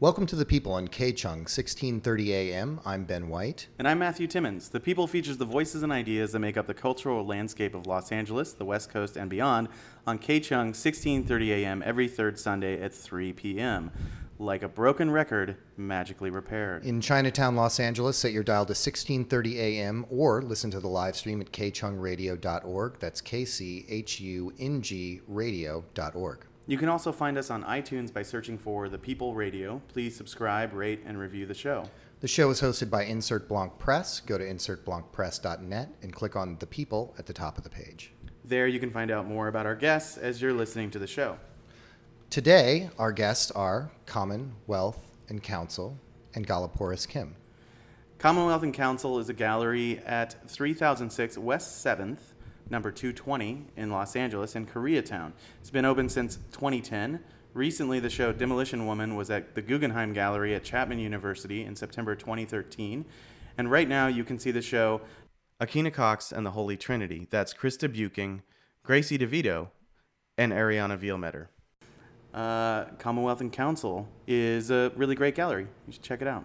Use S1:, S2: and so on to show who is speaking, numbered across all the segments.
S1: Welcome to the People on KCHUNG, 1630 AM. I'm Ben White.
S2: And I'm Mathew Timmons. The People features the voices and ideas that make up the cultural landscape of Los Angeles, the West Coast, and beyond on KCHUNG, 1630 AM every third Sunday at 3 p.m. Like a broken record, magically repaired.
S1: In Chinatown, Los Angeles, set your dial to 1630 AM or listen to the live stream at kchungradio.org. That's K C H U N G radio.org.
S2: You can also find us on iTunes by searching for The People Radio. Please subscribe, rate, and review the show.
S1: The show is hosted by Insert Blanc Press. Go to insertblancpress.net and click on The People at the top of the page.
S2: There you can find out more about our guests as you're listening to the show.
S1: Today, our guests are Commonwealth and Council and Gala Porras-Kim.
S2: Commonwealth and Council is a gallery at 3006 West 7th, number 220 in Los Angeles in Koreatown. It's been open since 2010. Recently, the show Demolition Woman was at the Guggenheim Gallery at Chapman University in September 2013. And right now, you can see the show Akina Cox and the Holy Trinity. That's Krista Buecking, Gracie DeVito, and Ariane Vielmetter. Uh, Commonwealth and Council is a really great gallery. You should check it out.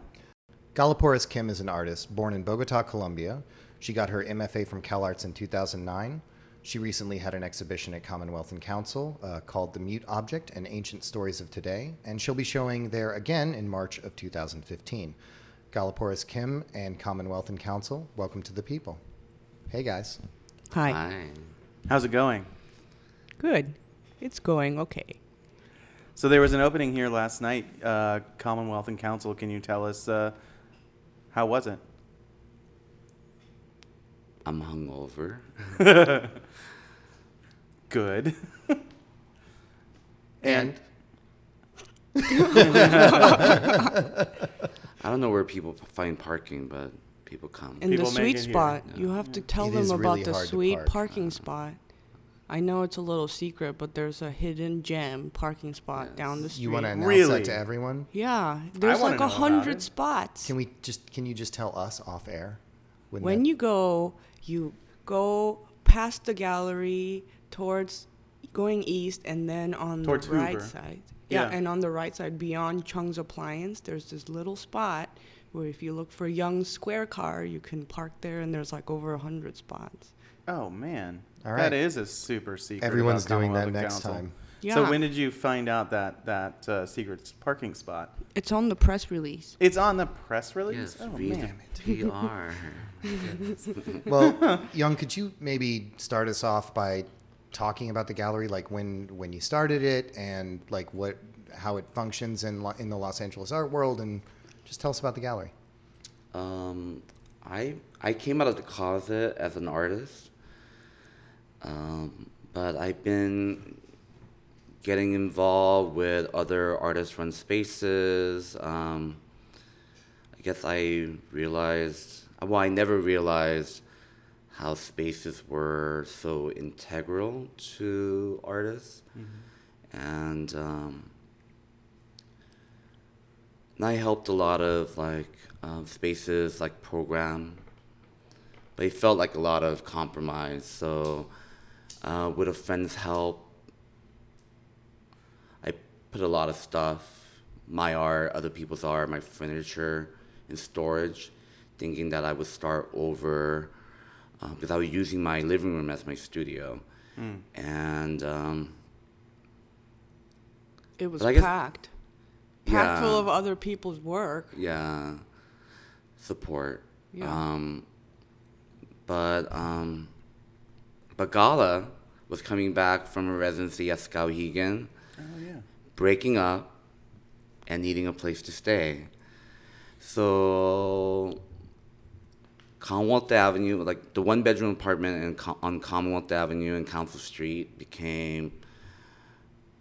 S1: Gala Porras-Kim is an artist born in Bogota, Colombia. She got her MFA from CalArts in 2009. She recently had an exhibition at Commonwealth and Council uh, called The Mute Object and Ancient Stories of Today, and she'll be showing there again in March of 2015. Gala Porras-Kim and Commonwealth and Council, welcome to the people. Hey guys.
S3: Hi.
S4: Hi.
S2: How's it going?
S3: Good. It's going okay.
S2: So there was an opening here last night, uh, Commonwealth and Council. Can you tell us uh, how was it?
S4: I'm hungover.
S2: Good.
S1: And
S4: I don't know where people find parking, but people come.
S3: And
S2: People
S3: the sweet
S2: it here.
S3: spot, you have to tell
S1: It
S3: them about
S1: really
S3: the sweet
S1: park.
S3: parking uh-huh. spot. I know it's a little secret, but there's a hidden gem parking spot down the street.
S1: you want to announce
S2: Really?
S1: that to everyone?
S3: Yeah, there's like a hundred spots.
S1: Can we just can you just tell us off air? When
S3: when
S1: that-
S3: you go, you go past the gallery towards going east, and then on
S2: Towards
S3: the right
S2: Hoover.
S3: side. Yeah,
S2: Yeah.
S3: and on the right side, beyond Chung's Appliance, there's this little spot where if you look for Young's Square Car, you can park there, and there's like over a hundred spots.
S2: Oh man,
S1: All right.
S2: that is a super secret.
S1: everyone's doing that next
S2: Council.
S1: time.
S3: Yeah.
S2: So when did you find out that that uh, secret parking spot?
S3: It's on the press release.
S2: It's on the press release.
S4: Yes,
S2: oh
S4: read
S2: man.
S4: PR.
S1: Well, Young, could you maybe start us off by talking about the gallery, like when when you started it, and like what how it functions in Lo- in the Los Angeles art world, and just tell us about the gallery.
S4: um, I I came out of the closet as an artist, um, but I've been getting involved with other artist-run spaces. Um, I guess I realized, well, I never realized how spaces were so integral to artists, and um, and I helped a lot of like um, spaces like program, but it felt like a lot of compromise. So, uh, with a friend's help, put a lot of stuff, my art, other people's art, my furniture, in storage, thinking that I would start over uh, because I was using my living room as my studio, and. Um,
S3: It was
S4: But I guess-
S3: packed, packed full of other people's work.
S4: yeah support
S3: Yeah.
S4: um but um but gala was coming back from a residency at skowhegan
S2: yeah.
S4: Breaking up and needing a place to stay so commonwealth avenue like the one bedroom apartment in, on commonwealth avenue and council street became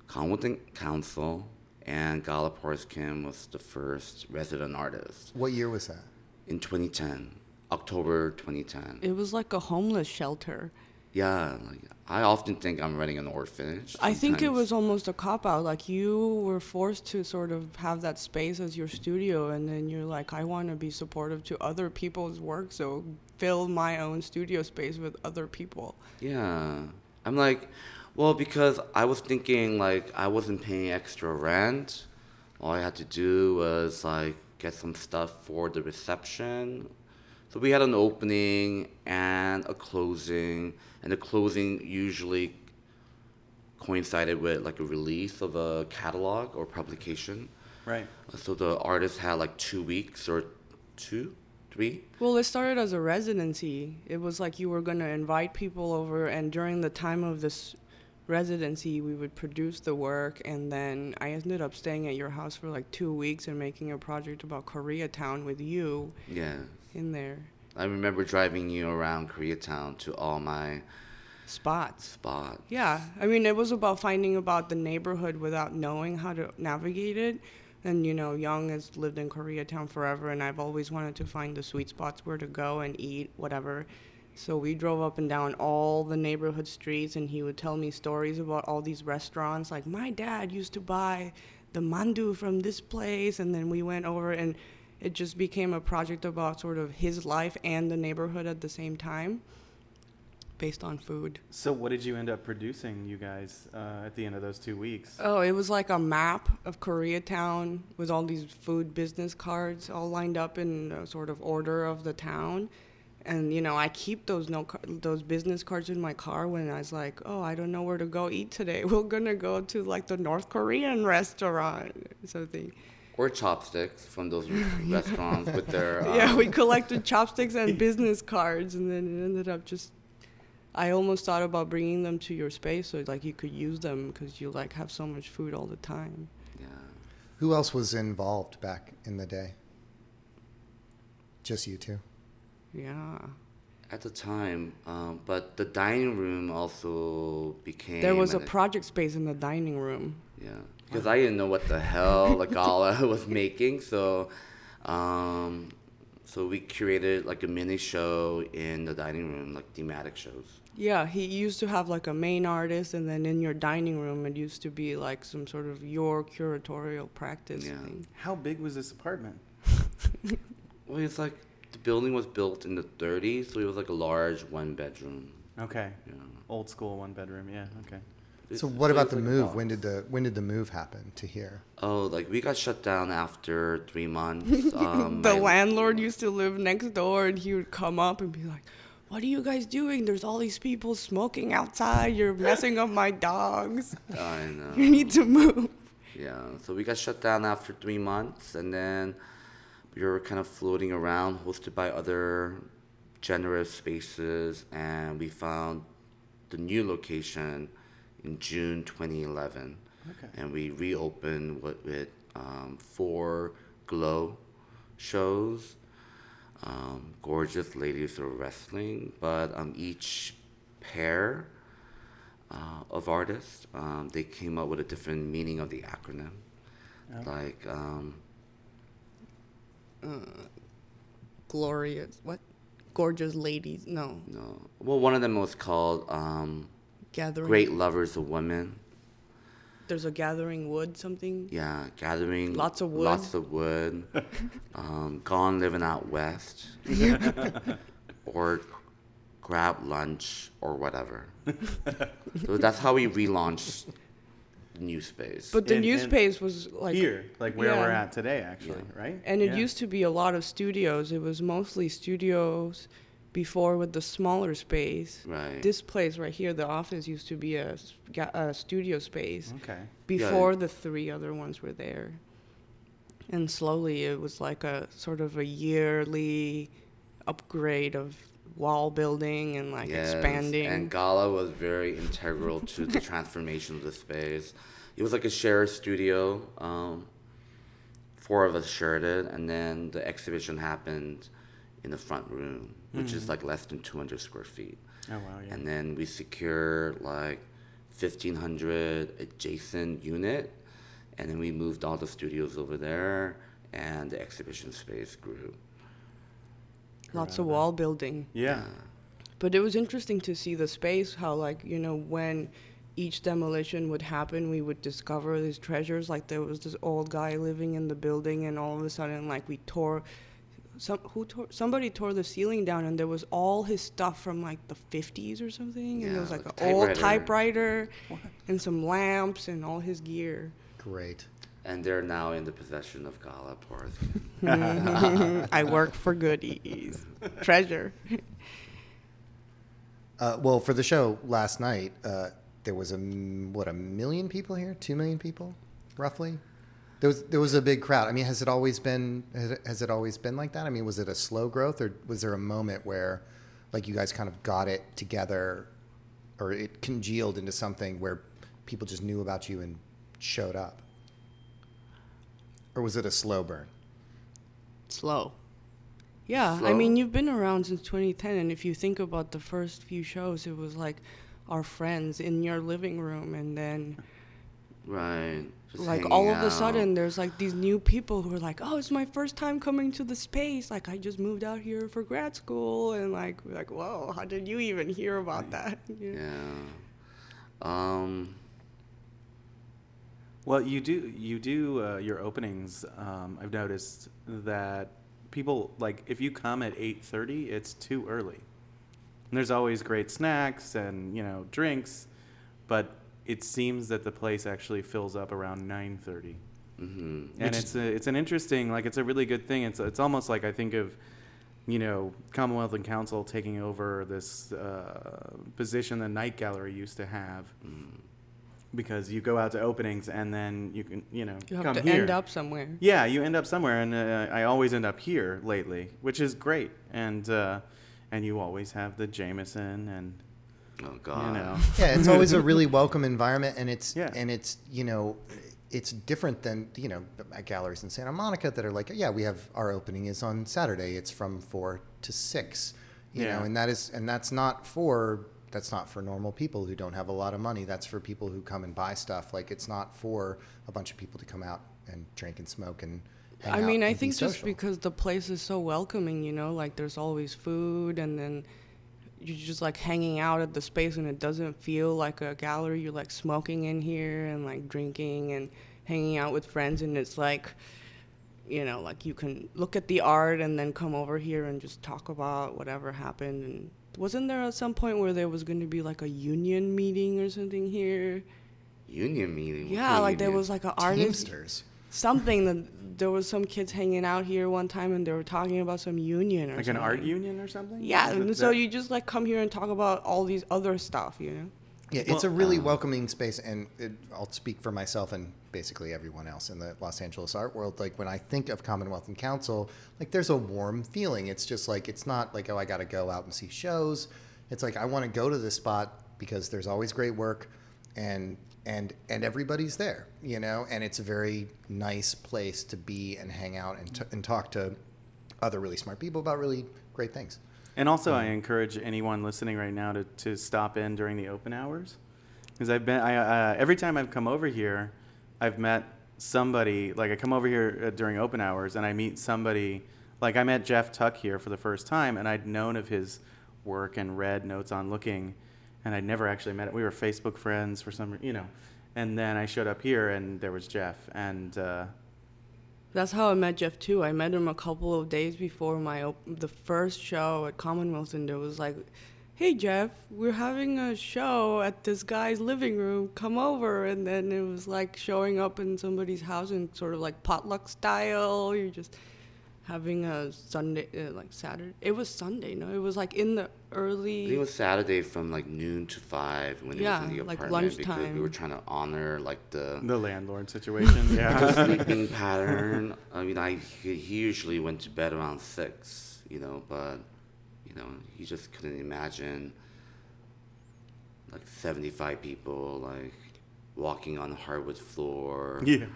S4: commonwealth council and Gala Porras Kim was the first resident artist
S1: What year was that?
S4: in 2010, October 2010.
S3: It was like a homeless shelter.
S4: Yeah, like, I often think I'm running an orphanage.
S3: I think it was almost a cop out. Like you were forced to sort of have that space as your studio, and then you're like, I want to be supportive to other people's work, so fill my own studio space with other people.
S4: Yeah, I'm like, well, because I was thinking like I wasn't paying extra rent all I had to do was like get some stuff for the reception. So we had an opening and a closing, and the closing usually coincided with like a release of a catalog or publication.
S2: Right.
S4: Uh, so the artist had like two weeks or two, three.
S3: Well, it started as a residency. It was like you were going to invite people over, and during the time of this residency, we would produce the work, and then I ended up staying at your house for like two weeks and making a project about Koreatown with you
S4: Yeah.
S3: In there.
S4: I remember driving you around Koreatown to all my
S3: Spots.
S4: spots.
S3: Yeah, I mean, it was about finding about the neighborhood without knowing how to navigate it. And you know, Young has lived in Koreatown forever, and I've always wanted to find the sweet spots where to go and eat, whatever. So we drove up and down all the neighborhood streets, and he would tell me stories about all these restaurants. Like my dad used to buy the mandu from this place, and then we went over, and it just became a project about sort of his life and the neighborhood at the same time, based on food.
S2: So what did you end up producing, you guys, uh, at the end of those two weeks?
S3: Oh, it was like a map of Koreatown with all these food business cards all lined up in a sort of order of the town. And you know, I keep those no those business cards in my car when I was like, "Oh, I don't know where to go eat today. We're gonna go to like the North Korean restaurant, something."
S4: Or chopsticks from those restaurants with their. Um,
S3: yeah, we collected chopsticks and business cards, and then it ended up just. I almost thought about bringing them to your space so like you could use them because you like have so much food all the time.
S4: yeah.
S1: Who else was involved back in the day? Just you two.
S3: Yeah.
S4: At the time, um, but the dining room also became.
S3: There was a project space in the dining room.
S4: Yeah, because I didn't know what the hell La Gala was making, so, um, so we curated like a mini show in the dining room, like thematic shows.
S3: Yeah, he used to have like a main artist, and then in your dining room, it used to be like some sort of your curatorial practice
S4: Yeah.
S3: thing.
S2: How big was this apartment?
S4: Well, it's like the building was built in the 30s, so it was like a large one bedroom.
S2: Okay.
S4: Yeah.
S2: Old school one bedroom. Yeah. Okay.
S1: So
S4: It's-
S1: what about the
S4: like
S1: move? When did the when did the move happen to here?
S4: Oh, like we got shut down after three months. Um,
S3: the
S4: my-
S3: landlord used to live next door, and he would come up and be like, "What are you guys doing? There's all these people smoking outside. You're messing up my dogs.
S4: I know.
S3: You need to move."
S4: Yeah, so we got shut down after three months, and then we were kind of floating around, hosted by other generous spaces, and we found the new location in June 2011.
S2: Okay.
S4: And we reopened with, with um, four glow shows. Um, gorgeous ladies are wrestling, but um, each pair uh, of artists, um, they came up with a different meaning of the acronym. Like, um,
S3: Glorious, what? Gorgeous ladies. No,
S4: no, well, one of them was called um,
S3: gathering.
S4: Great Lovers of Women.
S3: There's a gathering wood something.
S4: Yeah, gathering
S3: Lots of wood.
S4: Lots of wood. um, gone living out west, or grab lunch or whatever. so that's how we relaunched New Space.
S3: But the
S2: In-
S3: new
S2: in
S3: space was like
S2: Here, like where we're at today, actually, right?
S3: And it
S2: Yeah.
S3: used to be a lot of studios. It was mostly studios before with the smaller space.
S4: right.
S3: This place right here, the office used to be a, a studio space
S2: Okay.
S3: before the three other ones were there. And slowly it was like a sort of a yearly upgrade of wall building and like
S4: Yes,
S3: expanding.
S4: And Gala was very integral to the transformation of the space. It was like a shared studio. Um, four of us shared it, and then the exhibition happened in the front room, which is mm. like less than 200 square feet.
S2: Oh wow. Yeah.
S4: And then we secured like 1,500 adjacent unit, and then we moved all the studios over there, and the exhibition space grew.
S3: Lots of wall building.
S2: yeah.
S3: But it was interesting to see the space, how, like, you know, when each demolition would happen, we would discover these treasures. Like, there was this old guy living in the building, and all of a sudden, like, we tore. Some, who tore, somebody tore the ceiling down, and there was all his stuff from like the 50s or something. yeah, and there was like
S4: like
S3: an
S4: a
S3: old
S4: typewriter.
S3: typewriter and some lamps and all his gear.
S1: Great.
S4: and they're now in the possession of Gala Parsons.
S3: I work for goodies. Treasure.
S1: Uh, well, for the show last night, uh, there was a m- what a million people here, two million people, roughly. There was there was a big crowd. I mean, has it always been has it, always been like that? I mean, was it a slow growth, or was there a moment where, like, you guys kind of got it together, or it congealed into something where people just knew about you and showed up, or was it a slow burn?
S3: Slow. Yeah, I mean, you've been around since 2010, and if you think about the first few shows, it was like our friends in your living room, and then
S4: right. Just
S3: like
S4: hanging
S3: all of a sudden, there's like these new people who are like, "Oh, it's my first time coming to the space. Like, I just moved out here for grad school, and like, we're like, whoa, how did you even hear about that?" You know?
S4: Yeah. Um.
S2: Well, you do you do uh, your openings. Um, I've noticed that people like if you come at eight thirty, it's too early. And there's always great snacks and you know drinks, but it seems that the place actually fills up around nine thirty.
S4: hmm
S2: And it's a, it's an interesting like it's a really good thing. It's it's almost like I think of you know Commonwealth and Council taking over this uh, position the Night Gallery used to have. Because you go out to openings and then you can, you know,
S3: You have
S2: come
S3: to
S2: here.
S3: end up somewhere.
S2: Yeah, you end up somewhere, and uh, I always end up here lately, which is great. And uh, and you always have the Jameson, and
S4: Oh God.
S2: you know,
S1: yeah, it's always a really welcome environment, and it's
S2: Yeah.
S1: and it's you know, it's different than you know at galleries in Santa Monica that are like, yeah, we have our opening is on Saturday. It's from four to six, you
S2: Yeah.
S1: know, and that is and that's not for that's not for normal people who don't have a lot of money. That's for people who come and buy stuff. Like it's not for a bunch of people to come out and drink and smoke and.
S3: I mean, I
S1: and be
S3: think just because the place is so welcoming, you know, like there's always food and then you're just like hanging out at the space and it doesn't feel like a gallery. You're like smoking in here and like drinking and hanging out with friends and it's like you know, like you can look at the art and then come over here and just talk about whatever happened and wasn't there at some point where there was going to be like a union meeting or something here?
S4: Union meeting.
S3: Yeah, like there was like an artist
S1: Teamsters.
S3: Something that there was some kids hanging out here one time and they were talking about some union or
S2: like
S3: something.
S2: an art union or something.
S3: Yeah,
S2: Is it
S3: and so
S2: that-
S3: you just like come here and talk about all these other stuff, you know.
S1: Yeah, it's a really
S2: um,
S1: welcoming space, and it, I'll speak for myself and basically everyone else in the Los Angeles art world. Like when I think of Commonwealth and Council, like there's a warm feeling. It's just like it's not like oh I got to go out and see shows. It's like I want to go to this spot because there's always great work, and and and everybody's there, you know. And it's a very nice place to be and hang out and t- and talk to other really smart people about really great things.
S2: And also, I encourage anyone listening right now to, to stop in during the open hours, because I've been I, uh, every time I've come over here, I've met somebody. Like I come over here uh, during open hours, and I meet somebody. Like I met Jeff Tuck here for the first time, and I'd known of his work and read notes on looking, and I'd never actually met. It. We were Facebook friends for some, you know, and then I showed up here, and there was Jeff, and uh,
S3: That's how I met Jeff too. I met him a couple of days before my op- the first show at Commonwealth, and it was like, "Hey Jeff, we're having a show at this guy's living room. Come over." And then it was like showing up in somebody's house and sort of like potluck style. You're just having a Sunday, uh, like Saturday. It was Sunday, no? It was like in the
S4: I
S3: early.
S4: think it was Saturday from like noon to five when it
S3: Yeah,
S4: was in the
S3: like
S4: apartment because we
S3: lunchtime.
S4: were trying to honor like the
S2: the landlord situation.
S4: yeah, the
S2: Yeah,
S4: sleeping pattern. I mean, I he he usually went to bed around six, you know, but you know he just couldn't imagine like seventy-five people like walking on the hardwood floor
S2: yeah,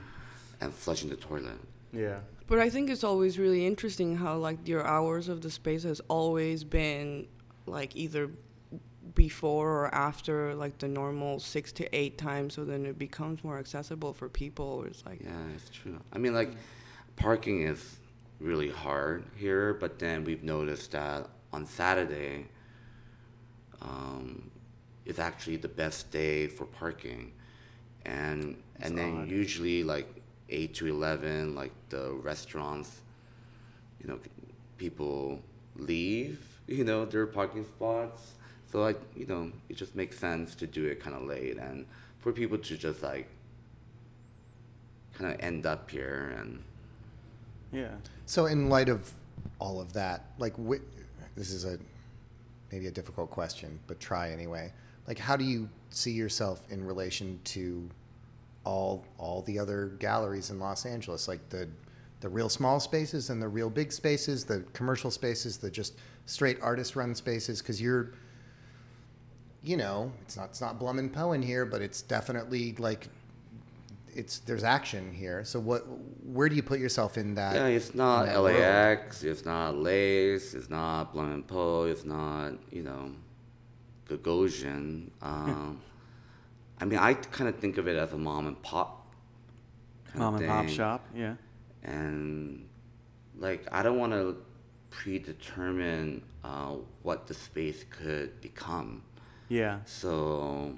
S4: and flushing the toilet.
S2: yeah.
S3: But I think it's always really interesting how like your hours of the space has always been like either before or after like the normal six to eight times so then it becomes more accessible for people it's like
S4: Yeah, it's true. I mean, like, parking is really hard here, but then we've noticed that on Saturday, um, is actually the best day for parking, and and then
S2: odd.
S4: usually like eight to eleven, like the restaurants, you know, people leave, you know, their parking spots. So like, you know, it just makes sense to do it kind of late and for people to just like kind of end up here and
S2: Yeah.
S1: So, in light of all of that, like, wh- this is a maybe a difficult question, but try anyway. Like, how do you see yourself in relation to all all the other galleries in Los Angeles, like the the real small spaces and the real big spaces, the commercial spaces, the just straight artist run spaces? Because you're, you know, it's not it's not Blum and Poe in here, but it's definitely like. It's there's action here. So what? Where do you put yourself in that?
S4: yeah, it's not
S1: that world?
S4: LAX, it's not Lace, it's not Blum and Poe, it's not you know, Gagosian. Um, I mean, I kind of think of it as a mom and pop. kind of
S2: Mom and pop shop. Yeah.
S4: and like I don't want to predetermine uh, what the space could become.
S2: Yeah.
S4: So,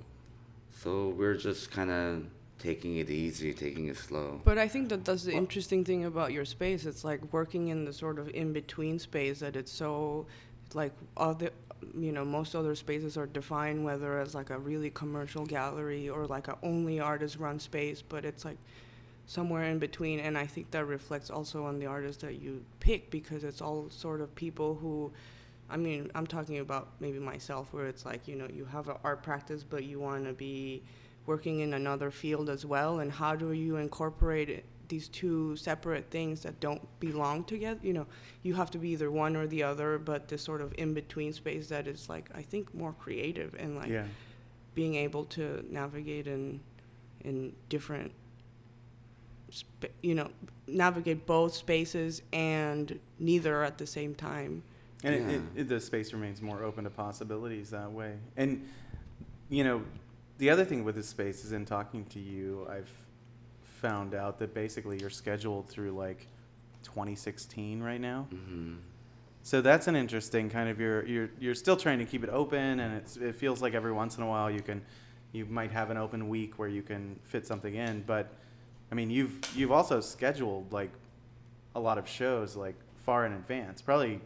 S4: so we're just kind of taking it easy, taking it slow.
S3: But I think that that's the interesting thing about your space. It's like working in the sort of in between space that it's so like other you know most other spaces are defined whether as like a really commercial gallery or like a only artist run space but it's like somewhere in between and i think that reflects also on the artists that you pick because it's all sort of people who i mean i'm talking about maybe myself where it's like you know you have an art practice but you want to be working in another field as well and how do you incorporate these two separate things that don't belong together you know you have to be either one or the other but this sort of in between space that is like i think more creative and like
S2: Yeah.
S3: being able to navigate in in different you know navigate both spaces and neither at the same time
S2: And
S4: Yeah.
S2: it, it, the space remains more open to possibilities that way. And, you know, the other thing with this space is in talking to you, I've found out that basically you're scheduled through like 2016 right now.
S4: hmm
S2: So that's an interesting kind of you're you're you're still trying to keep it open, and it's it feels like every once in a while you can you might have an open week where you can fit something in. But I mean you've you've also scheduled like a lot of shows like far in advance, probably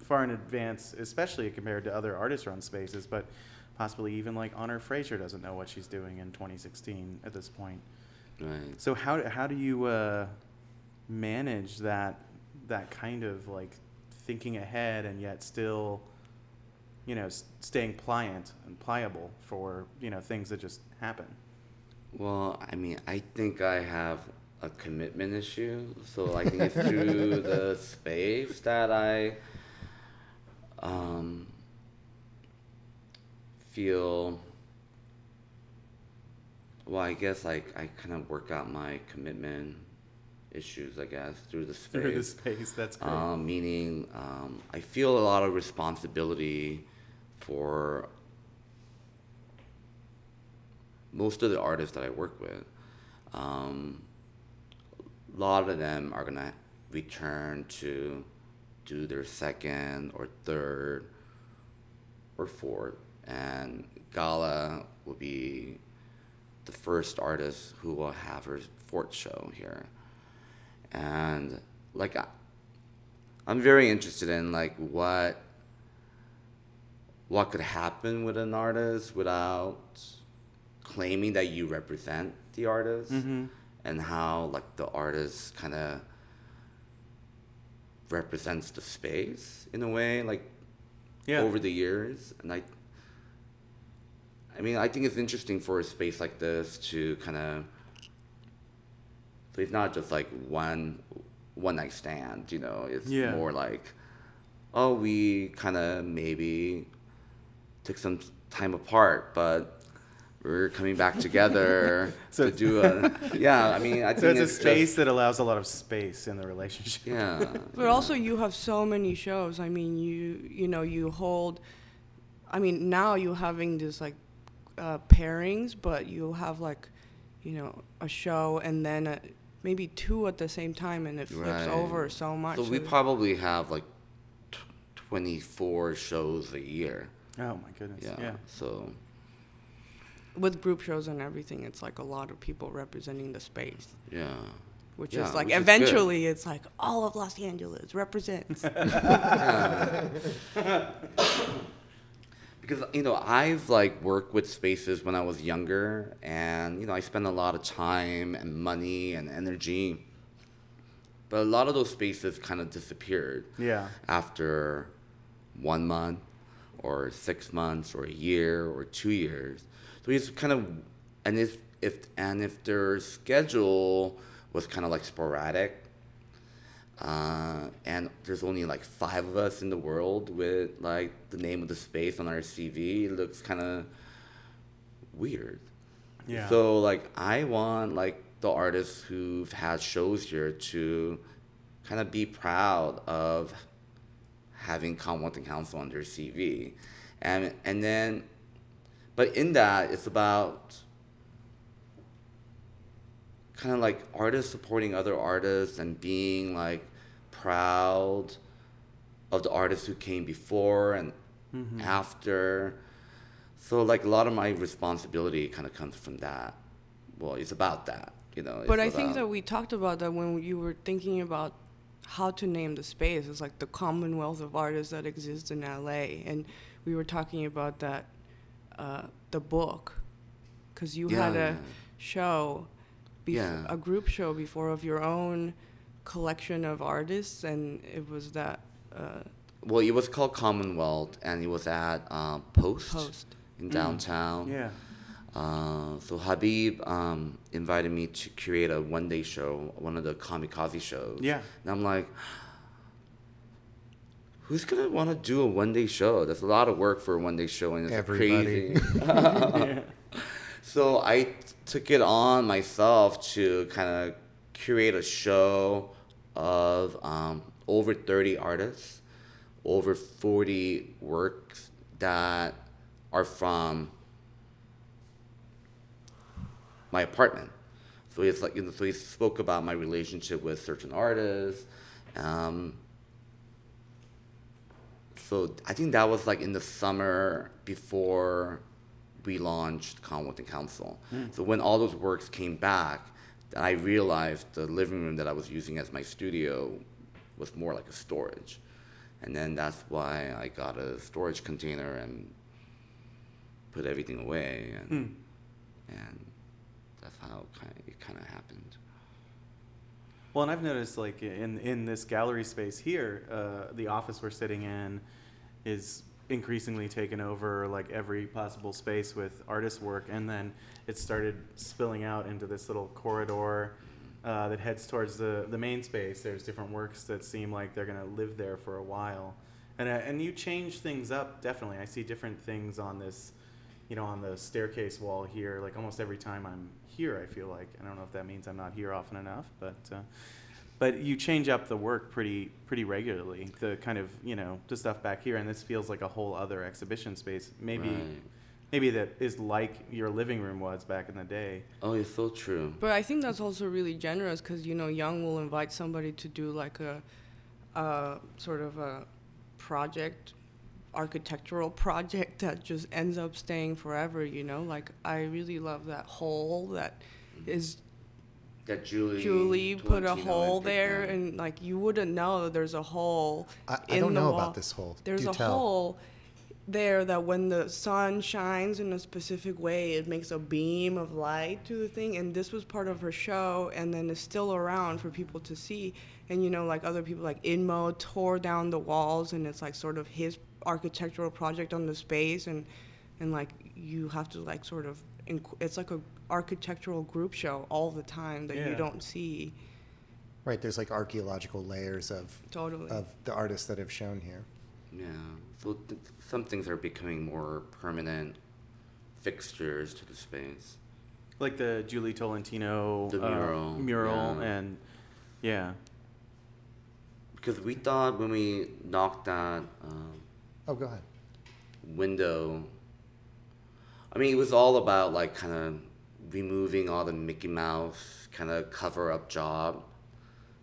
S2: far in advance, especially compared to other artist run spaces. But possibly even like Honor Fraser doesn't know what she's doing in 2016 at this point.
S4: Right.
S2: So how how do you uh, manage that that kind of like thinking ahead and yet still, you know, s- staying pliant and pliable for you know things that just happen?
S4: Well, I mean, I think I have a commitment issue. So I think it's through the space that I um, feel. Well, I guess like I kind of work out my commitment issues, I guess, through the space.
S2: Through the space, that's great.
S4: Um, meaning, um, I feel a lot of responsibility for most of the artists that I work with. Um, a lot of them are gonna return to do their second or third or fourth, and Gala will be the first artist who will have her fourth show here and like I, I'm very interested in like what what could happen with an artist without claiming that you represent the artist
S2: Mhm.
S4: and how like the artist kind of represents the space in a way like
S2: Yeah.
S4: over the years and I I mean I think it's interesting for a space like this to kind of so it's not just like one one night stand, you know. It's
S2: Yeah.
S4: more like, oh, we kind of maybe took some time apart, but we're coming back together
S2: So
S4: to do a. Yeah, I mean, I
S2: so
S4: think
S2: it's a space
S4: Just,
S2: that allows a lot of space in the relationship.
S4: yeah.
S3: But also, you have so many shows. I mean, you you know you hold. I mean, now you're having this like uh, pairings, but you have like, you know, a show and then a, maybe two at the same time, and it flips
S4: Right.
S3: over so much.
S4: So we probably have like t- 24 shows a year.
S2: Oh my goodness.
S4: Yeah.
S2: Yeah.
S4: So
S3: with group shows and everything, it's like a lot of people representing the space.
S4: yeah.
S3: Which
S4: Yeah,
S3: is like
S4: which is
S3: eventually it's like all of Los Angeles represents.
S4: because you know I've like worked with spaces when I was younger, and you know I spent a lot of time and money and energy. But a lot of those spaces kind of disappeared.
S2: Yeah.
S4: After one month, or six months, or a year, or two years, so it's kind of, and if if and if their schedule was kind of like sporadic, uh, and there's only like five of us in the world with like the name of the space on our CV. It looks kind of weird.
S2: Yeah.
S4: So like I want like the artists who've had shows here to kind of be proud of having Commonwealth and Council on their CV, and and then, but in that it's about kind of like artists supporting other artists and being like proud of the artists who came before and after. So like a lot of my responsibility kind of comes from that. Well, it's about that, you know.
S3: But I think that we talked about that when you were thinking about how to name the space. It's like the commonwealth of artists that exists in LA, and we were talking about that, uh, the book, because you had
S4: Yeah.
S3: a show, bef-
S4: Yeah.
S3: a group show before of your own collection of artists, and it was that uh,
S4: Well, it was called Commonwealth, and it was at uh, Post,
S3: post.
S4: in downtown.
S2: Yeah.
S4: Uh, so Habib um, invited me to create a one-day show, one of the kamikaze shows.
S2: Yeah.
S4: And I'm like, who's gonna want to do a one-day show? That's a lot of work for a one-day show, and it's
S1: Everybody.
S4: crazy. So I t- took it on myself to kind of create a show of um, over 30 artists, over 40 works that are from my apartment. So it's like, you know, so he spoke about my relationship with certain artists. Um, so I think that was like in the summer before we launched Commonwealth and Council. So when all those works came back, I realized the living room that I was using as my studio was more like a storage. And then that's why I got a storage container and put everything away. And, and that's how it kind of happened.
S2: Well, and I've noticed like in in this gallery space here, uh, the office we're sitting in is increasingly taken over like every possible space with artist work, and then it started spilling out into this little corridor uh, that heads towards the the main space. There's different works that seem like they're gonna live there for a while, and uh, and you change things up definitely. I see different things on this. You know, on the staircase wall here, like almost every time I'm here, I feel like I don't know if that means I'm not here often enough, but uh, but you change up the work pretty pretty regularly. The kind of you know the stuff back here, and this feels like a whole other exhibition space. Maybe
S4: Right.
S2: maybe that is like your living room was back in the day.
S4: Oh, it's so true.
S3: But I think that's also really generous because you know Young will invite somebody to do like a, a sort of a project, architectural project that just ends up staying forever. You know, like I really love that hole that mm-hmm. is
S4: That Julie.
S3: Julie put a hole there,
S4: yeah.
S3: and like you wouldn't know that there's a hole.
S1: I, I
S3: in
S1: don't
S3: the
S1: know
S3: wall.
S1: about this hole.
S3: There's
S1: Do
S3: a
S1: tell.
S3: hole there that when the sun shines in a specific way, it makes a beam of light to the thing. And this was part of her show, and then it's still around for people to see. And you know, like other people, like Inmo tore down the walls, and it's like sort of his architectural project on the space, and and like you have to like sort of, inc- it's like a architectural group show all the time that
S2: Yeah.
S3: you don't see
S1: Right, there's like archaeological layers of
S3: totally.
S1: of the artists that have shown here.
S4: Yeah. So th- some things are becoming more permanent fixtures to the space.
S2: Like the Julie Tolentino
S4: The
S2: uh,
S4: mural,
S2: mural,
S4: yeah.
S2: and yeah,
S4: Because we thought when we knocked that um,
S1: Oh, go ahead.
S4: window, I mean, it was all about like kind of removing all the Mickey Mouse kind of cover up job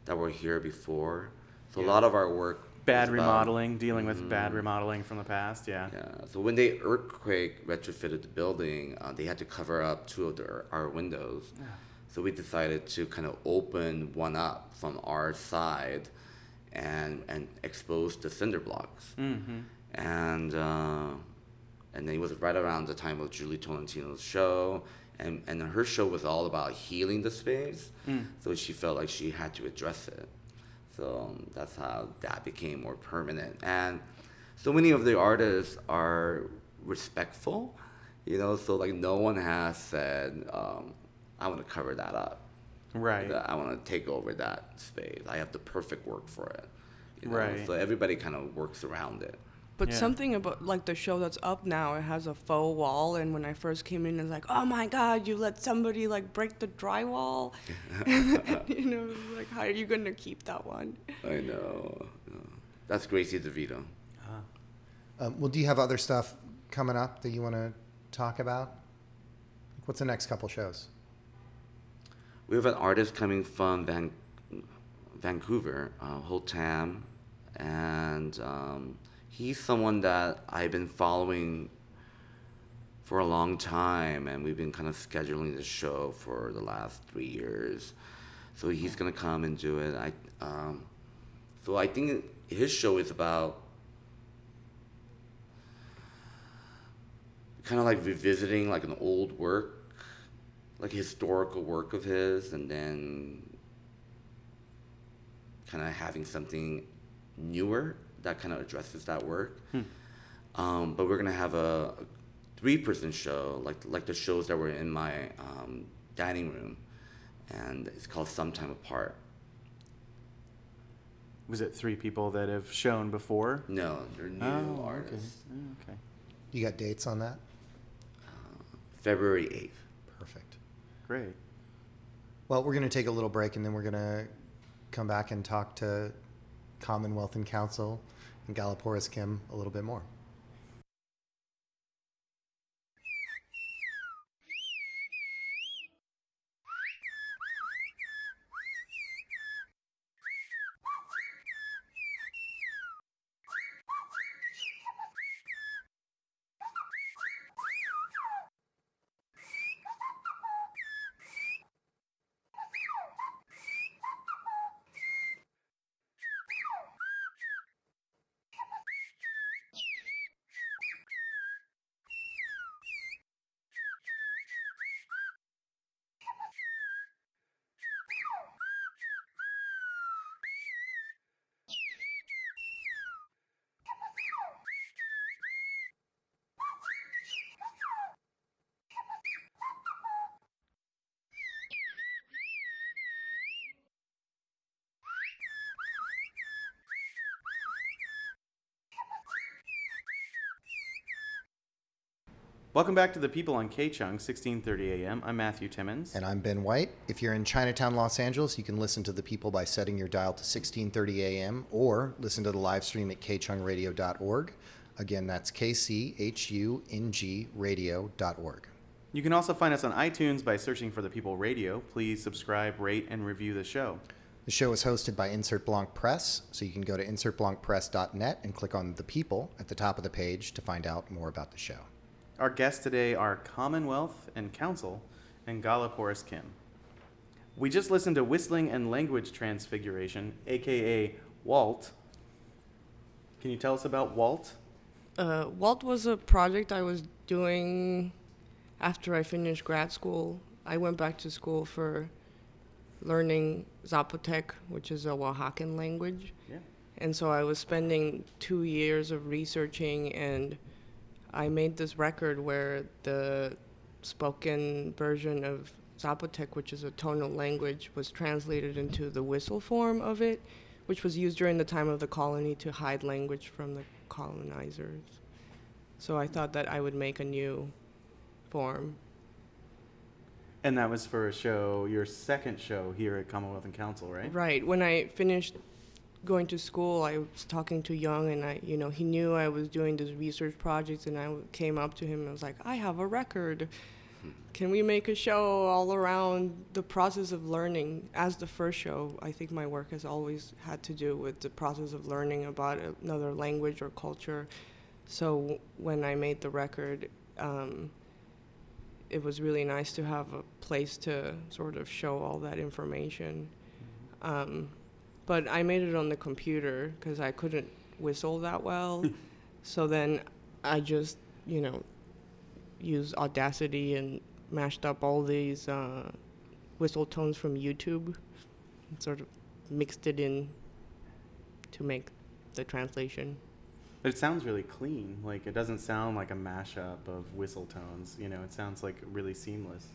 S4: that were here before. So a lot of our work.
S2: bad
S4: was about-
S2: remodeling, dealing with bad remodeling from the past. Yeah,
S4: Yeah. So when they earthquake retrofitted the building, uh, they had to cover up two of their, our windows. Yeah. So we decided to kind of open one up from our side, and and expose the cinder blocks.
S2: mm-hmm.
S4: And uh, and then it was right around the time of Julie Tolentino's show, and and her show was all about healing the space. So she felt like she had to address it. So um, that's how that became more permanent. And so many of the artists are respectful, you know. So like no one has said, um, "I want to cover that up."
S2: Right.
S4: I want to take over that space. I have the perfect work for it. You know?
S2: Right.
S4: So everybody kind of works around it.
S3: But
S2: Yeah.
S3: something about like the show that's up now, it has a faux wall, and when I first came in, it's like, oh my god, you let somebody like break the drywall. you know, like how are you gonna keep that one?
S4: I know. no. That's Gracie DeVito.
S1: Um, well, do you have other stuff coming up that you want to talk about? What's the next couple shows?
S4: We have an artist coming from Van- Vancouver, uh, Holtam, and um, he's someone that I've been following for a long time, and we've been kind of scheduling the show for the last three years. So he's gonna come and do it. I um, so I think his show is about kind of like revisiting like an old work, like historical work of his, and then kind of having something newer that kind of addresses that work. Um, but we're gonna have a, a three-person show, like like the shows that were in my um, dining room, and it's called Sometime Apart.
S2: Was it three people that have shown before?
S4: No, they're new
S2: Oh, okay.
S4: artists.
S2: Oh, Okay.
S1: You got dates on that?
S4: February eighth.
S1: Perfect.
S2: Great.
S1: Well, we're going to take a little break and then we're going to come back and talk to Commonwealth and Council and Gala Porras-Kim a little bit more.
S2: Welcome back to the People on KCHUNG, 1630 AM. I'm Mathew Timmons.
S1: And I'm Ben White. If you're in Chinatown, Los Angeles, you can listen to the people by setting your dial to 1630 AM or listen to the live stream at kchungradio.org. Again, that's kchung radio.org.
S2: You can also find us on iTunes by searching for the People Radio. Please subscribe, rate, and review the show.
S1: The show is hosted by Insert Blanc Press, so you can go to insertblancpress.net and click on The People at the top of the page to find out more about the show.
S2: Our guests today are Commonwealth and Council and Gala Porras-Kim. We just listened to Whistling and Language Transfiguration, aka Walt. Can you tell us about Walt?
S3: Uh, Walt was a project I was doing after I finished grad school. I went back to school for learning Zapotec, which is a Oaxacan language.
S2: Yeah.
S3: And so I was spending two years of researching, and I made this record where the spoken version of Zapotec, which is a tonal language, was translated into the whistle form of it, which was used during the time of the colony to hide language from the colonizers. So I thought that I would make a new form.
S2: And that was for a show, your second show here at Commonwealth and Council, right?
S3: Right. When I finished going to school, I was talking to Young, and I, you know, he knew I was doing this research project, and I came up to him and was like, "I have a record. Can we make a show all around the process of learning?" As the first show, I think my work has always had to do with the process of learning about another language or culture. So when I made the record. Um, it was really nice to have a place to sort of show all that information. Um, but I made it on the computer because I couldn't whistle that well. so then I just you know, used Audacity and mashed up all these uh, whistle tones from YouTube, and sort of mixed it in to make the translation.
S2: But it sounds really clean. Like it doesn't sound like a mashup of whistle tones. You know, it sounds like really seamless.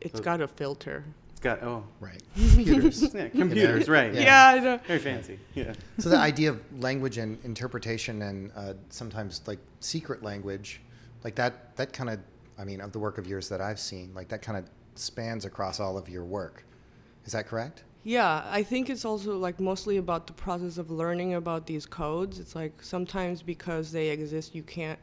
S3: It's
S2: So-
S3: got a filter.
S2: It's got oh
S1: Right. Computers.
S2: yeah, computers right.
S1: Yeah.
S3: Yeah, I know.
S2: Very fancy. Yeah.
S1: so the idea of language and interpretation and uh, sometimes like secret language, like that, that kind of, I mean, of the work of yours that I've seen, like that kind of spans across all of your work. Is that correct?
S3: Yeah, I think it's also like mostly about the process of learning about these codes. It's like sometimes because they exist, you can't,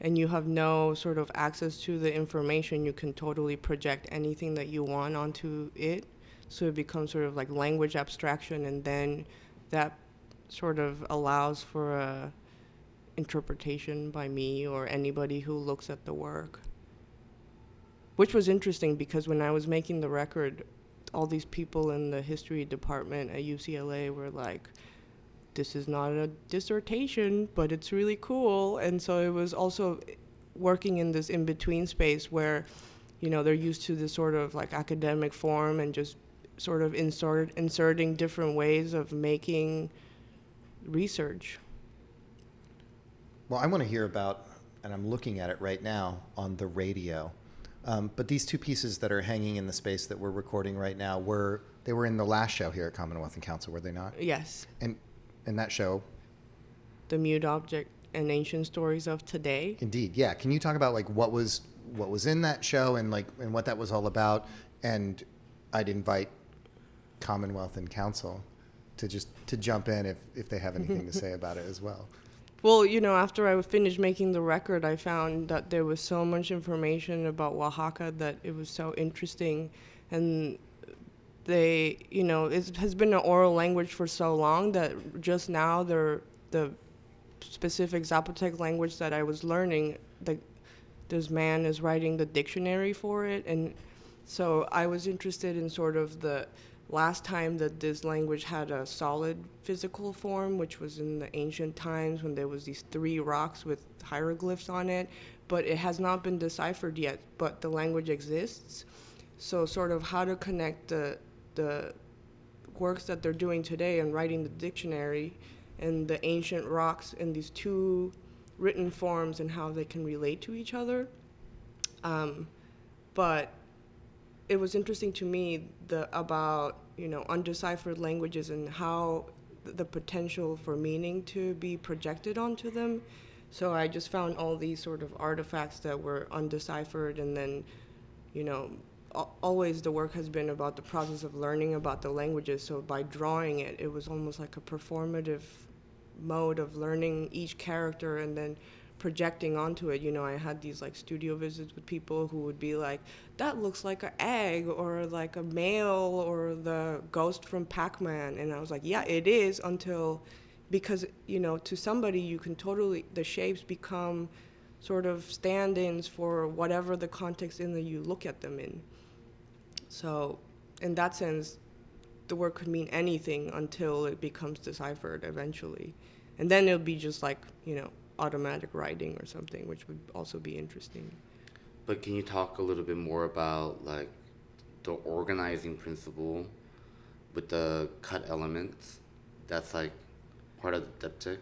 S3: and you have no sort of access to the information, you can totally project anything that you want onto it. So it becomes sort of like language abstraction, and then that sort of allows for a interpretation by me or anybody who looks at the work. Which was interesting because when I was making the record, all these people in the history department at UCLA were like, this is not a dissertation, but it's really cool. And so it was also working in this in between space where, you know, they're used to this sort of like academic form and just sort of insert, inserting different ways of making research.
S1: Well, I want to hear about, and I'm looking at it right now on the radio. Um, but these two pieces that are hanging in the space that we're recording right now were they were in the last show here at Commonwealth and Council, were they not?
S3: Yes,
S1: And in that show,
S3: the mute object and ancient stories of today.
S1: indeed, yeah. Can you talk about like what was what was in that show and like and what that was all about? And I'd invite Commonwealth and Council to just to jump in if if they have anything to say about it as well.
S3: Well, you know, after I finished making the record, I found that there was so much information about Oaxaca that it was so interesting. And they, you know, it has been an oral language for so long that just now they're, the specific Zapotec language that I was learning, the, this man is writing the dictionary for it. And so I was interested in sort of the last time that this language had a solid physical form, which was in the ancient times when there was these three rocks with hieroglyphs on it, but it has not been deciphered yet. But the language exists, so sort of how to connect the the works that they're doing today and writing the dictionary and the ancient rocks in these two written forms and how they can relate to each other. Um, but it was interesting to me the about you know undeciphered languages and how the potential for meaning to be projected onto them. So I just found all these sort of artifacts that were undeciphered, and then, you know, always the work has been about the process of learning about the languages. So by drawing it, it was almost like a performative mode of learning each character and then projecting onto it. You know, I had these like studio visits with people who would be like, that looks like an egg or like a male or the ghost from Pac Man. And I was like, yeah, it is until, because, you know, to somebody, you can totally, the shapes become sort of stand ins for whatever the context in that you look at them in. So, in that sense, the word could mean anything until it becomes deciphered eventually. And then it'll be just like, you know, automatic writing or something, which would also be interesting.
S4: But can you talk a little bit more about like the organizing principle with the cut elements? That's like part of the diptych.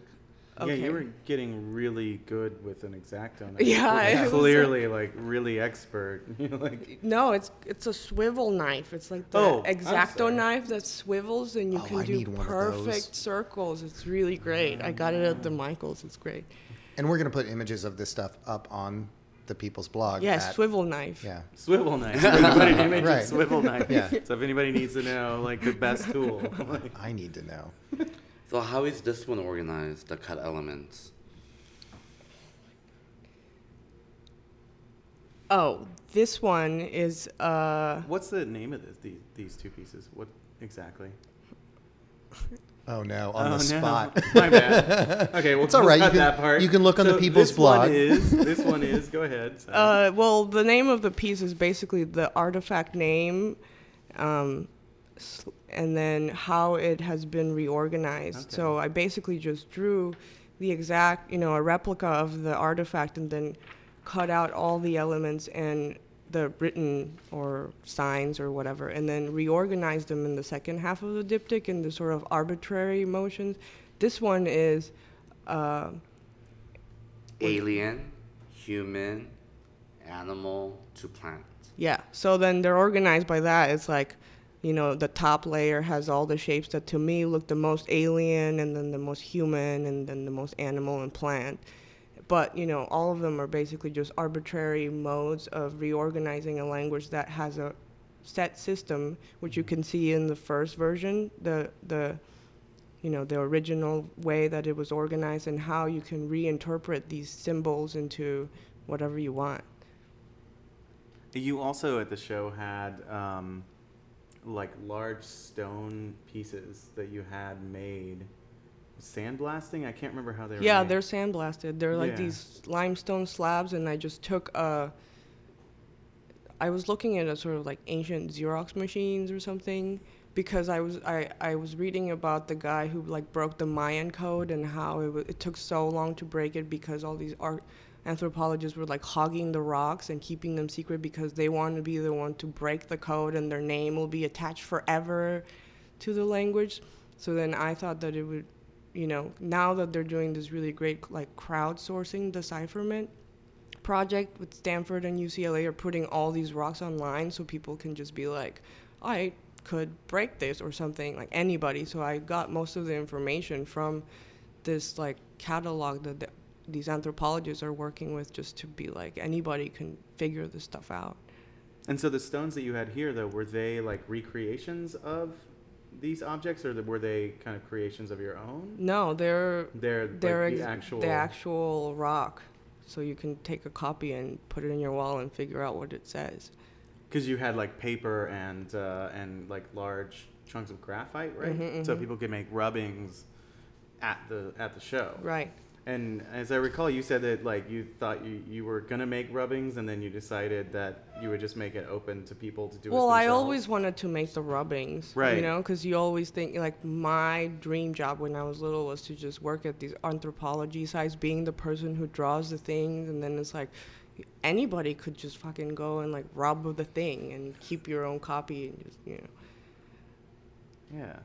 S2: Yeah, you were getting really good with an exacto. knife.
S3: Yeah,
S2: You're
S3: it was
S2: clearly like really expert. You're like
S3: No, it's it's a swivel knife. It's like the
S2: Oh,
S3: exacto knife that swivels and you
S1: Oh,
S3: can
S1: I
S3: do
S1: need one of those.
S3: perfect circles. It's really great. I got it at the Michaels. It's great.
S1: And we're going to put images of this stuff up on the People's blog.
S3: Yeah,
S1: at-
S3: swivel knife.
S1: Yeah.
S2: swivel knife. Put an image
S1: Right.
S2: of swivel knife.
S1: Yeah.
S2: So if anybody needs to know, like the best tool, like,
S1: I need to know.
S4: So how is this one organized? The cut elements.
S3: Oh, this one is uh
S2: what's the name of this? These, these two pieces. What exactly?
S1: Oh no, on
S2: oh,
S1: the
S2: no.
S1: spot.
S2: My bad. Okay, well,
S1: It's all
S2: we'll
S1: right, you can-
S2: that part.
S1: you can look on the
S2: So
S1: People's
S2: this
S1: blog.
S2: One is, this one is. Go ahead. Sorry.
S3: Uh, well, the name of the piece is basically the artifact name, um, s- and then how it has been reorganized. So I basically just drew the exact, you know, a replica of the artifact and then cut out all the elements and the written or signs or whatever, and then reorganize them in the second half of the diptych in the sort of arbitrary motions. This one is. Uh,
S4: Alien, human, animal to plant.
S3: Yeah. So then they're organized by that. It's like, you know, the top layer has all the shapes that to me look the most alien, and then the most human, and then the most animal and plant. But, you know, all of them are basically just arbitrary modes of reorganizing a language that has a set system, which you can see in the first version, the, the, you know, the original way that it was organized, and how you can reinterpret these symbols into whatever you want.
S2: You also at the show had um, like large stone pieces that you had made. Sandblasting? I can't remember how they were.
S3: Yeah,
S2: made.
S3: they're sandblasted. They're like
S2: Yeah.
S3: these limestone slabs, and I just took a. I was looking at a sort of like ancient Xerox machines or something because I was I, I was reading about the guy who like broke the Mayan code and how it, wa it took so long to break it because all these art anthropologists were like hogging the rocks and keeping them secret because they want to be the one to break the code and their name will be attached forever to the language. So then I thought that it would, you know, now that they're doing this really great like crowdsourcing decipherment project with Stanford and UCLA are putting all these rocks online so people can just be like, I could break this or something like anybody. So I got most of the information from this like catalog that the, these anthropologists are working with just to be like anybody can figure this stuff out.
S2: And so the stones that you had here, though, were they like recreations of these objects, or were they kind of creations of your own?
S3: No, they're
S2: They're,
S3: they're
S2: like the actual.
S3: the actual rock. So you can take a copy and put it in your wall and figure out what it says.
S2: Because you had like paper and uh, and like large chunks of graphite, right?
S3: Mhm,
S2: So
S3: mhm.
S2: people could make rubbings at the at the show.
S3: Right.
S2: And as I recall, you said that like you thought you, you were gonna make rubbings, and then you decided that you would just make it open to people to do it.
S3: Well, I always wanted to make the rubbings,
S2: Right.
S3: You know, because you always think like my dream job when I was little was to just work at these anthropology sites, being the person who draws the things, and then it's like anybody could just fucking go and like rub the thing and keep your own copy and just you know.
S2: Yeah.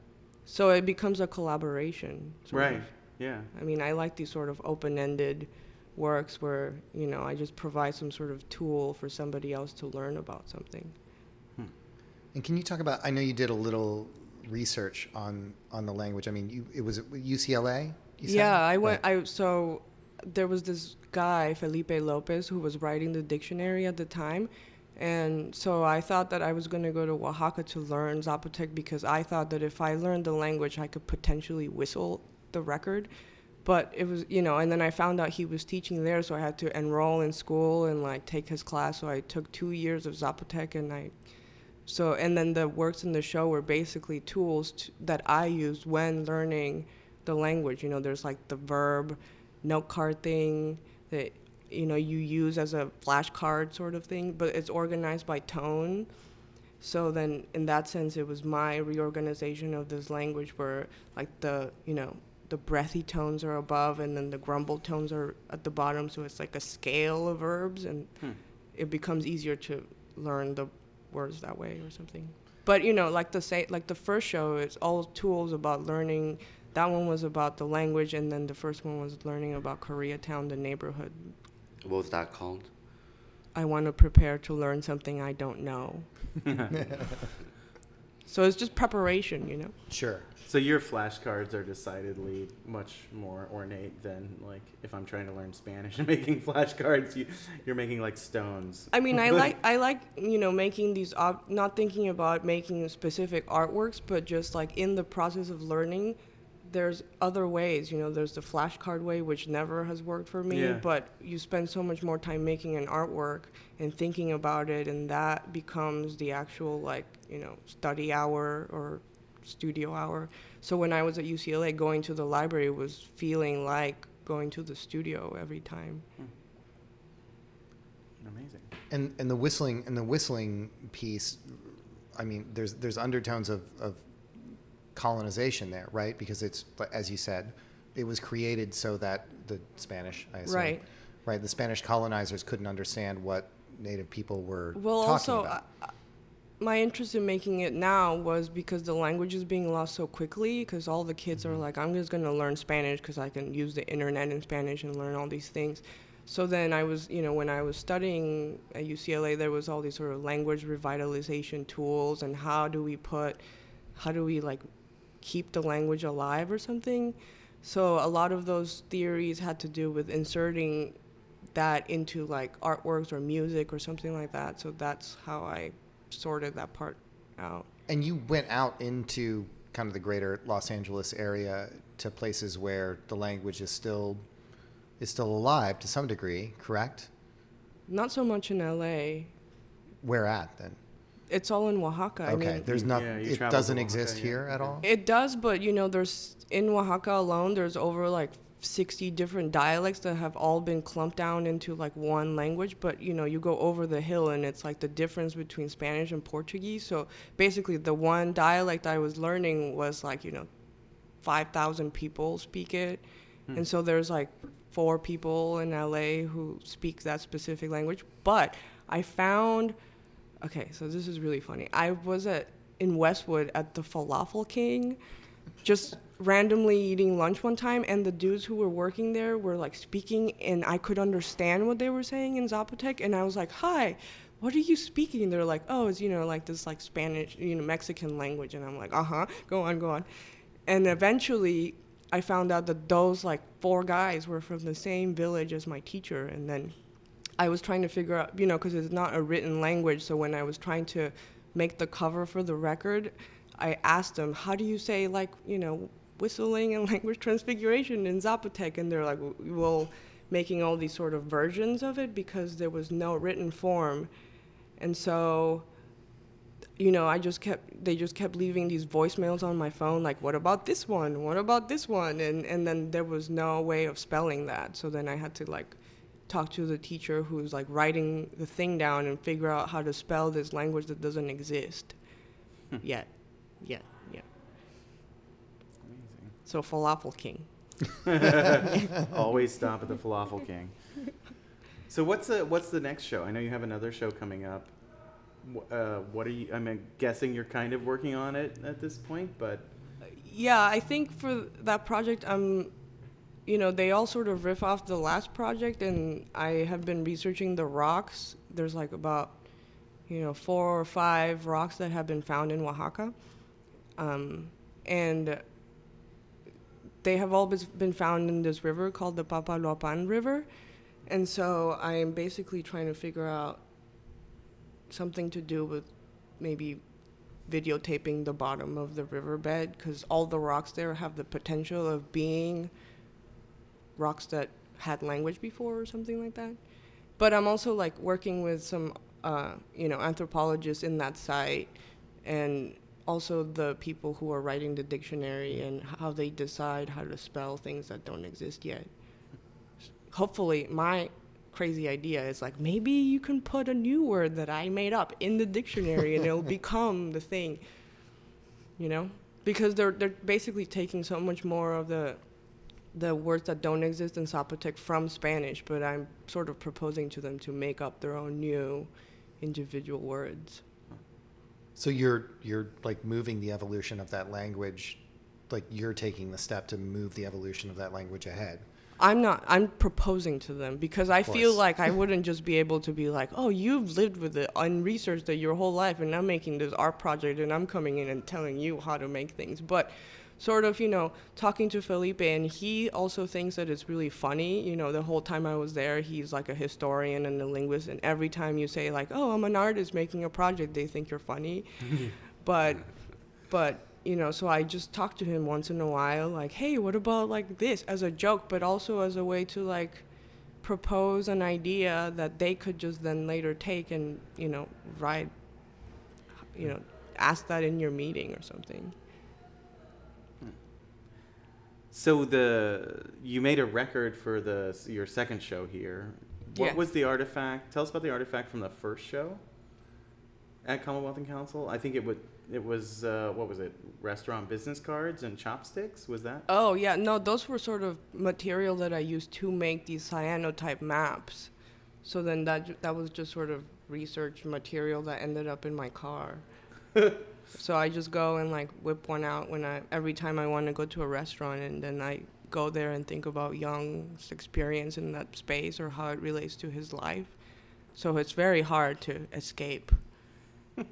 S3: So it becomes a collaboration.
S2: Right.
S3: of.
S2: Yeah.
S3: I mean, I like these sort of open-ended works where you know I just provide some sort of tool for somebody else to learn about something. Hmm.
S1: And can you talk about? I know you did a little research on on the language. I mean, you, it was UCLA. You said?
S3: Yeah, I went.
S1: Right.
S3: I so there was this guy Felipe Lopez who was writing the dictionary at the time, and so I thought that I was going to go to Oaxaca to learn Zapotec because I thought that if I learned the language, I could potentially whistle the record. But it was, you know, and then I found out he was teaching there, so I had to enroll in school and like take his class. So I took two years of Zapotec, and I so, and then the works in the show were basically tools to, that I used when learning the language. You know, there's like the verb note card thing that, you know, you use as a flashcard sort of thing, but it's organized by tone. So then, in that sense, it was my reorganization of this language where, like, the, you know, the breathy tones are above and then the grumble tones are at the bottom. So it's like a scale of verbs, and
S2: Hmm.
S3: it becomes easier to learn the words that way or something. But you know, like the say, like the first show, it's all tools about learning. That one was about the language, and then the first one was learning about Koreatown, the neighborhood.
S4: What was that called?
S3: I want to prepare to learn something I don't know. so it's just preparation, you know.
S1: Sure.
S2: So your flashcards are decidedly much more ornate than like if I'm trying to learn Spanish and making flashcards, you you're making like stones.
S3: I mean, I like I like you know making these ob- not thinking about making specific artworks, but just like in the process of learning, there's other ways. You know, there's the flashcard way, which never has worked for me.
S2: Yeah.
S3: But you spend so much more time making an artwork and thinking about it, and that becomes the actual like you know study hour or studio hour. So when I was at UCLA, going to the library was feeling like going to the studio every time. Hmm.
S2: Amazing.
S1: And and the whistling and the whistling piece, I mean, there's there's undertones of, of colonization there, right? Because it's as you said, it was created so that the Spanish, I assume,
S3: Right.
S1: right, the Spanish colonizers couldn't understand what native people were
S3: Well,
S1: talking
S3: also,
S1: about.
S3: uh, my interest in making it now was because the language is being lost so quickly. Because all the kids
S1: Mm-hmm.
S3: are like, I'm just gonna learn Spanish because I can use the internet in Spanish and learn all these things. So then I was, you know, when I was studying at UCLA, there was all these sort of language revitalization tools and how do we put, how do we like keep the language alive or something. So a lot of those theories had to do with inserting that into like artworks or music or something like that. So that's how I sorted that part out.
S1: And you went out into kind of the greater Los Angeles area to places where the language is still is still alive to some degree, correct?
S3: Not so much in LA.
S1: Where at then?
S3: It's all in Oaxaca. I
S1: Okay,
S3: mean,
S1: there's not.
S2: Yeah,
S1: it doesn't
S2: Oaxaca,
S1: exist
S2: yeah,
S1: here at all.
S3: it does, but you know, there's in Oaxaca alone, there's over like 60 different dialects that have all been clumped down into like one language. But you know, you go over the hill and it's like the difference between Spanish and Portuguese. So basically, the one dialect I was learning was like you know, 5,000 people speak it, and so there's like four people in LA who speak that specific language. But I found, okay, so this is really funny. I was at in Westwood at the Falafel King, just randomly eating lunch one time, and the dudes who were working there were like speaking, and I could understand what they were saying in Zapotec, and I was like, "Hi." What are you speaking? They're like, oh, it's you know like this like Spanish, you know, Mexican language, and I'm like, uh huh, go on, go on, and eventually I found out that those like four guys were from the same village as my teacher, and then I was trying to figure out, you know, because it's not a written language. So when I was trying to make the cover for the record, I asked them, "How do you say like, you know, whistling and language transfiguration in Zapotec?" And they're like, "Well, making all these sort of versions of it because there was no written form." And so you know, I just kept they just kept leaving these voicemails on my phone like what about this one? What about this one? And and then there was no way of spelling that. So then I had to like talk to the teacher who's like writing the thing down and figure out how to spell this language that doesn't exist yet. Yet. Yeah.
S2: Amazing.
S3: So falafel king.
S2: Always stop at the Falafel King. So what's the what's the next show? I know you have another show coming up. Uh, what are you? I'm guessing you're kind of working on it at this point, but
S3: Yeah, I think for that project, um, you know, they all sort of riff off the last project, and I have been researching the rocks. There's like about, you know, four or five rocks that have been found in Oaxaca, um, and they have all been found in this river called the Papaloapan River, and so I am basically trying to figure out something to do with maybe videotaping the bottom of the riverbed because all the rocks there have the potential of being rocks that had language before or something like that. But I'm also like working with some, uh, you know, anthropologists in that site, and also the people who are writing the dictionary and how they decide how to spell things that don't exist yet. Hopefully, my crazy idea is like maybe you can put a new word that I made up in the dictionary and it'll become the thing. You know? Because they're they're basically taking so much more of the the words that don't exist in Zapotec from Spanish, but I'm sort of proposing to them to make up their own new individual words.
S1: So you're you're like moving the evolution of that language, like you're taking the step to move the evolution of that language ahead.
S3: I'm not. I'm proposing to them because I feel like I wouldn't just be able to be like, "Oh, you've lived with it and researched it your whole life, and I'm making this art project, and I'm coming in and telling you how to make things." But sort of, you know, talking to Felipe, and he also thinks that it's really funny. You know, the whole time I was there, he's like a historian and a linguist, and every time you say like, "Oh, I'm an artist making a project," they think you're funny. but, but you know, so I just talk to him once in a while, like, "Hey, what about like this?" as a joke, but also as a way to like propose an idea that they could just then later take and you know write, you know, ask that in your meeting or something.
S2: So the you made a record for the your second show here. What
S3: Yeah.
S2: was the artifact? Tell us about the artifact from the first show. at Commonwealth and Council? I think it would. It was uh, what was it? Restaurant business cards and chopsticks. Was that?
S3: Oh yeah, no, those were sort of material that I used to make these cyanotype maps. So then that that was just sort of research material that ended up in my car. so I just go and like whip one out when I every time I want to go to a restaurant, and then I go there and think about Young's experience in that space or how it relates to his life. So it's very hard to escape.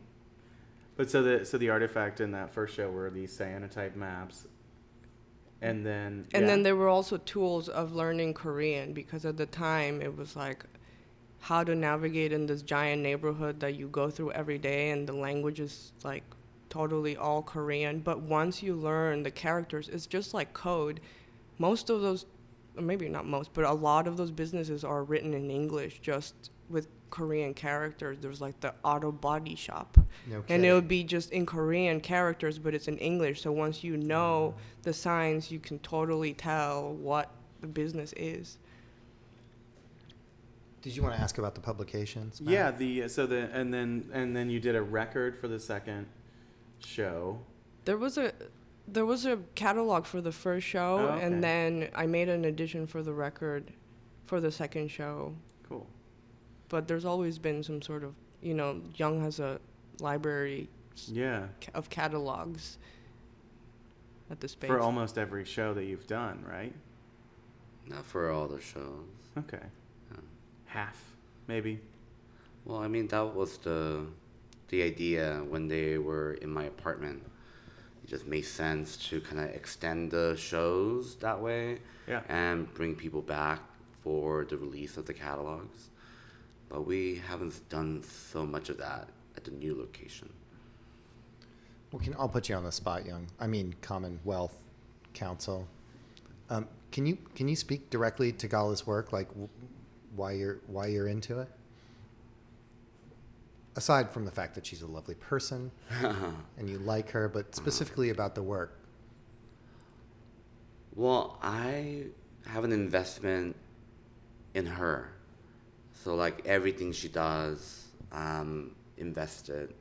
S2: But so the so the artifact in that first show were these cyanotype maps, and then
S3: And
S2: yeah.
S3: then there were also tools of learning Korean because at the time it was like how to navigate in this giant neighborhood that you go through every day and the language is like totally all Korean. But once you learn the characters, it's just like code. Most of those, or maybe not most, but a lot of those businesses are written in English just with Korean characters. There's like the auto body shop.
S1: No
S3: And it would be just in Korean characters, but it's in English. So once you know mm. the signs, you can totally tell what the business is.
S1: Did you want to ask about the publications? Matt?
S2: yeah the so the and then and then you did a record for the second show.
S3: There was a there was a catalog for the first show,
S2: Oh, okay.
S3: and then I made an edition for the record for the second show.
S2: Cool.
S3: But there's always been some sort of you know, Young has a library
S2: Yeah.
S3: of catalogs at the space.
S2: For almost every show that you've done, right?
S4: Not for all the shows.
S2: Okay.
S4: Yeah.
S2: Half, maybe.
S4: Well, I mean that was the the idea when they were in my apartment. It just made sense to kind of extend the shows that way
S2: Yeah.
S4: and bring people back for the release of the catalogs. But we haven't done so much of that at the new location.
S1: Well, can, I'll put you on the spot, Young. I mean, Commonwealth Council. Um, can you can you speak directly to Gala's work, like w- why you're why you're into it? Aside from the fact that she's a lovely person and you like her, but specifically about the work.
S4: Well, I have an investment in her. So like everything she does, I'm invested.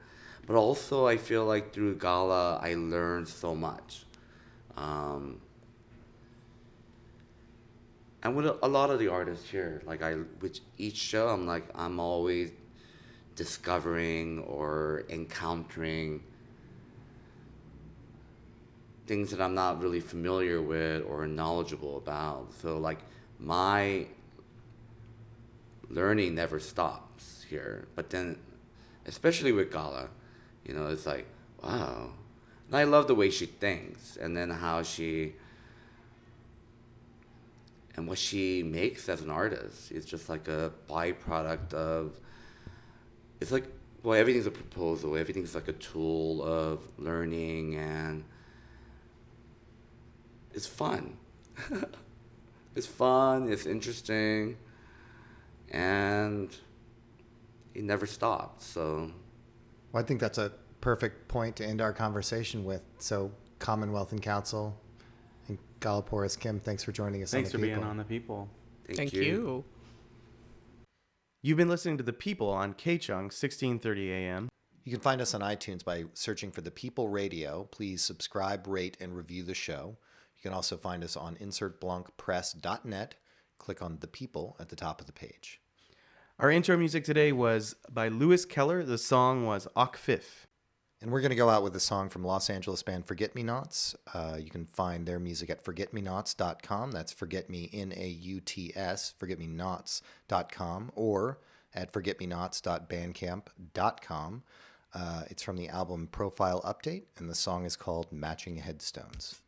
S4: But also I feel like through Gala I learned so much. Um, and with a, a lot of the artists here, like I with each show I'm like I'm always discovering or encountering things that I'm not really familiar with or knowledgeable about. So like my learning never stops here. But then especially with Gala, you know, it's like, wow. And I love the way she thinks and then how she and what she makes as an artist is just like a byproduct of it's like well everything's a proposal everything's like a tool of learning and it's fun it's fun it's interesting and it never stops so
S1: Well, I think that's a perfect point to end our conversation with. So, Commonwealth and Council and Gala Porras-Kim, thanks for joining us.
S2: Thanks
S1: on
S2: for
S1: the
S2: being on the people.
S4: thank,
S3: Thank
S4: you.
S3: you.
S2: You've been listening to the people on KCHUNG 1630 AM.
S1: You can find us on iTunes by searching for The People Radio. Please subscribe, rate, and review the show. You can also find us on insertblancpress.net. Click on The People at the top of the page.
S2: Our intro music today was by Lewis Keller. The song was Okfif.
S1: And we're going to go out with a song from Los Angeles band Forget Me Nauts. Uh, you can find their music at forgetmenauts.com. That's forget me, N A U T S, forgetmenauts.com, or at forgetmenauts.bandcamp.com. Uh, it's from the album Profile Update, and the song is called Matching Headstones.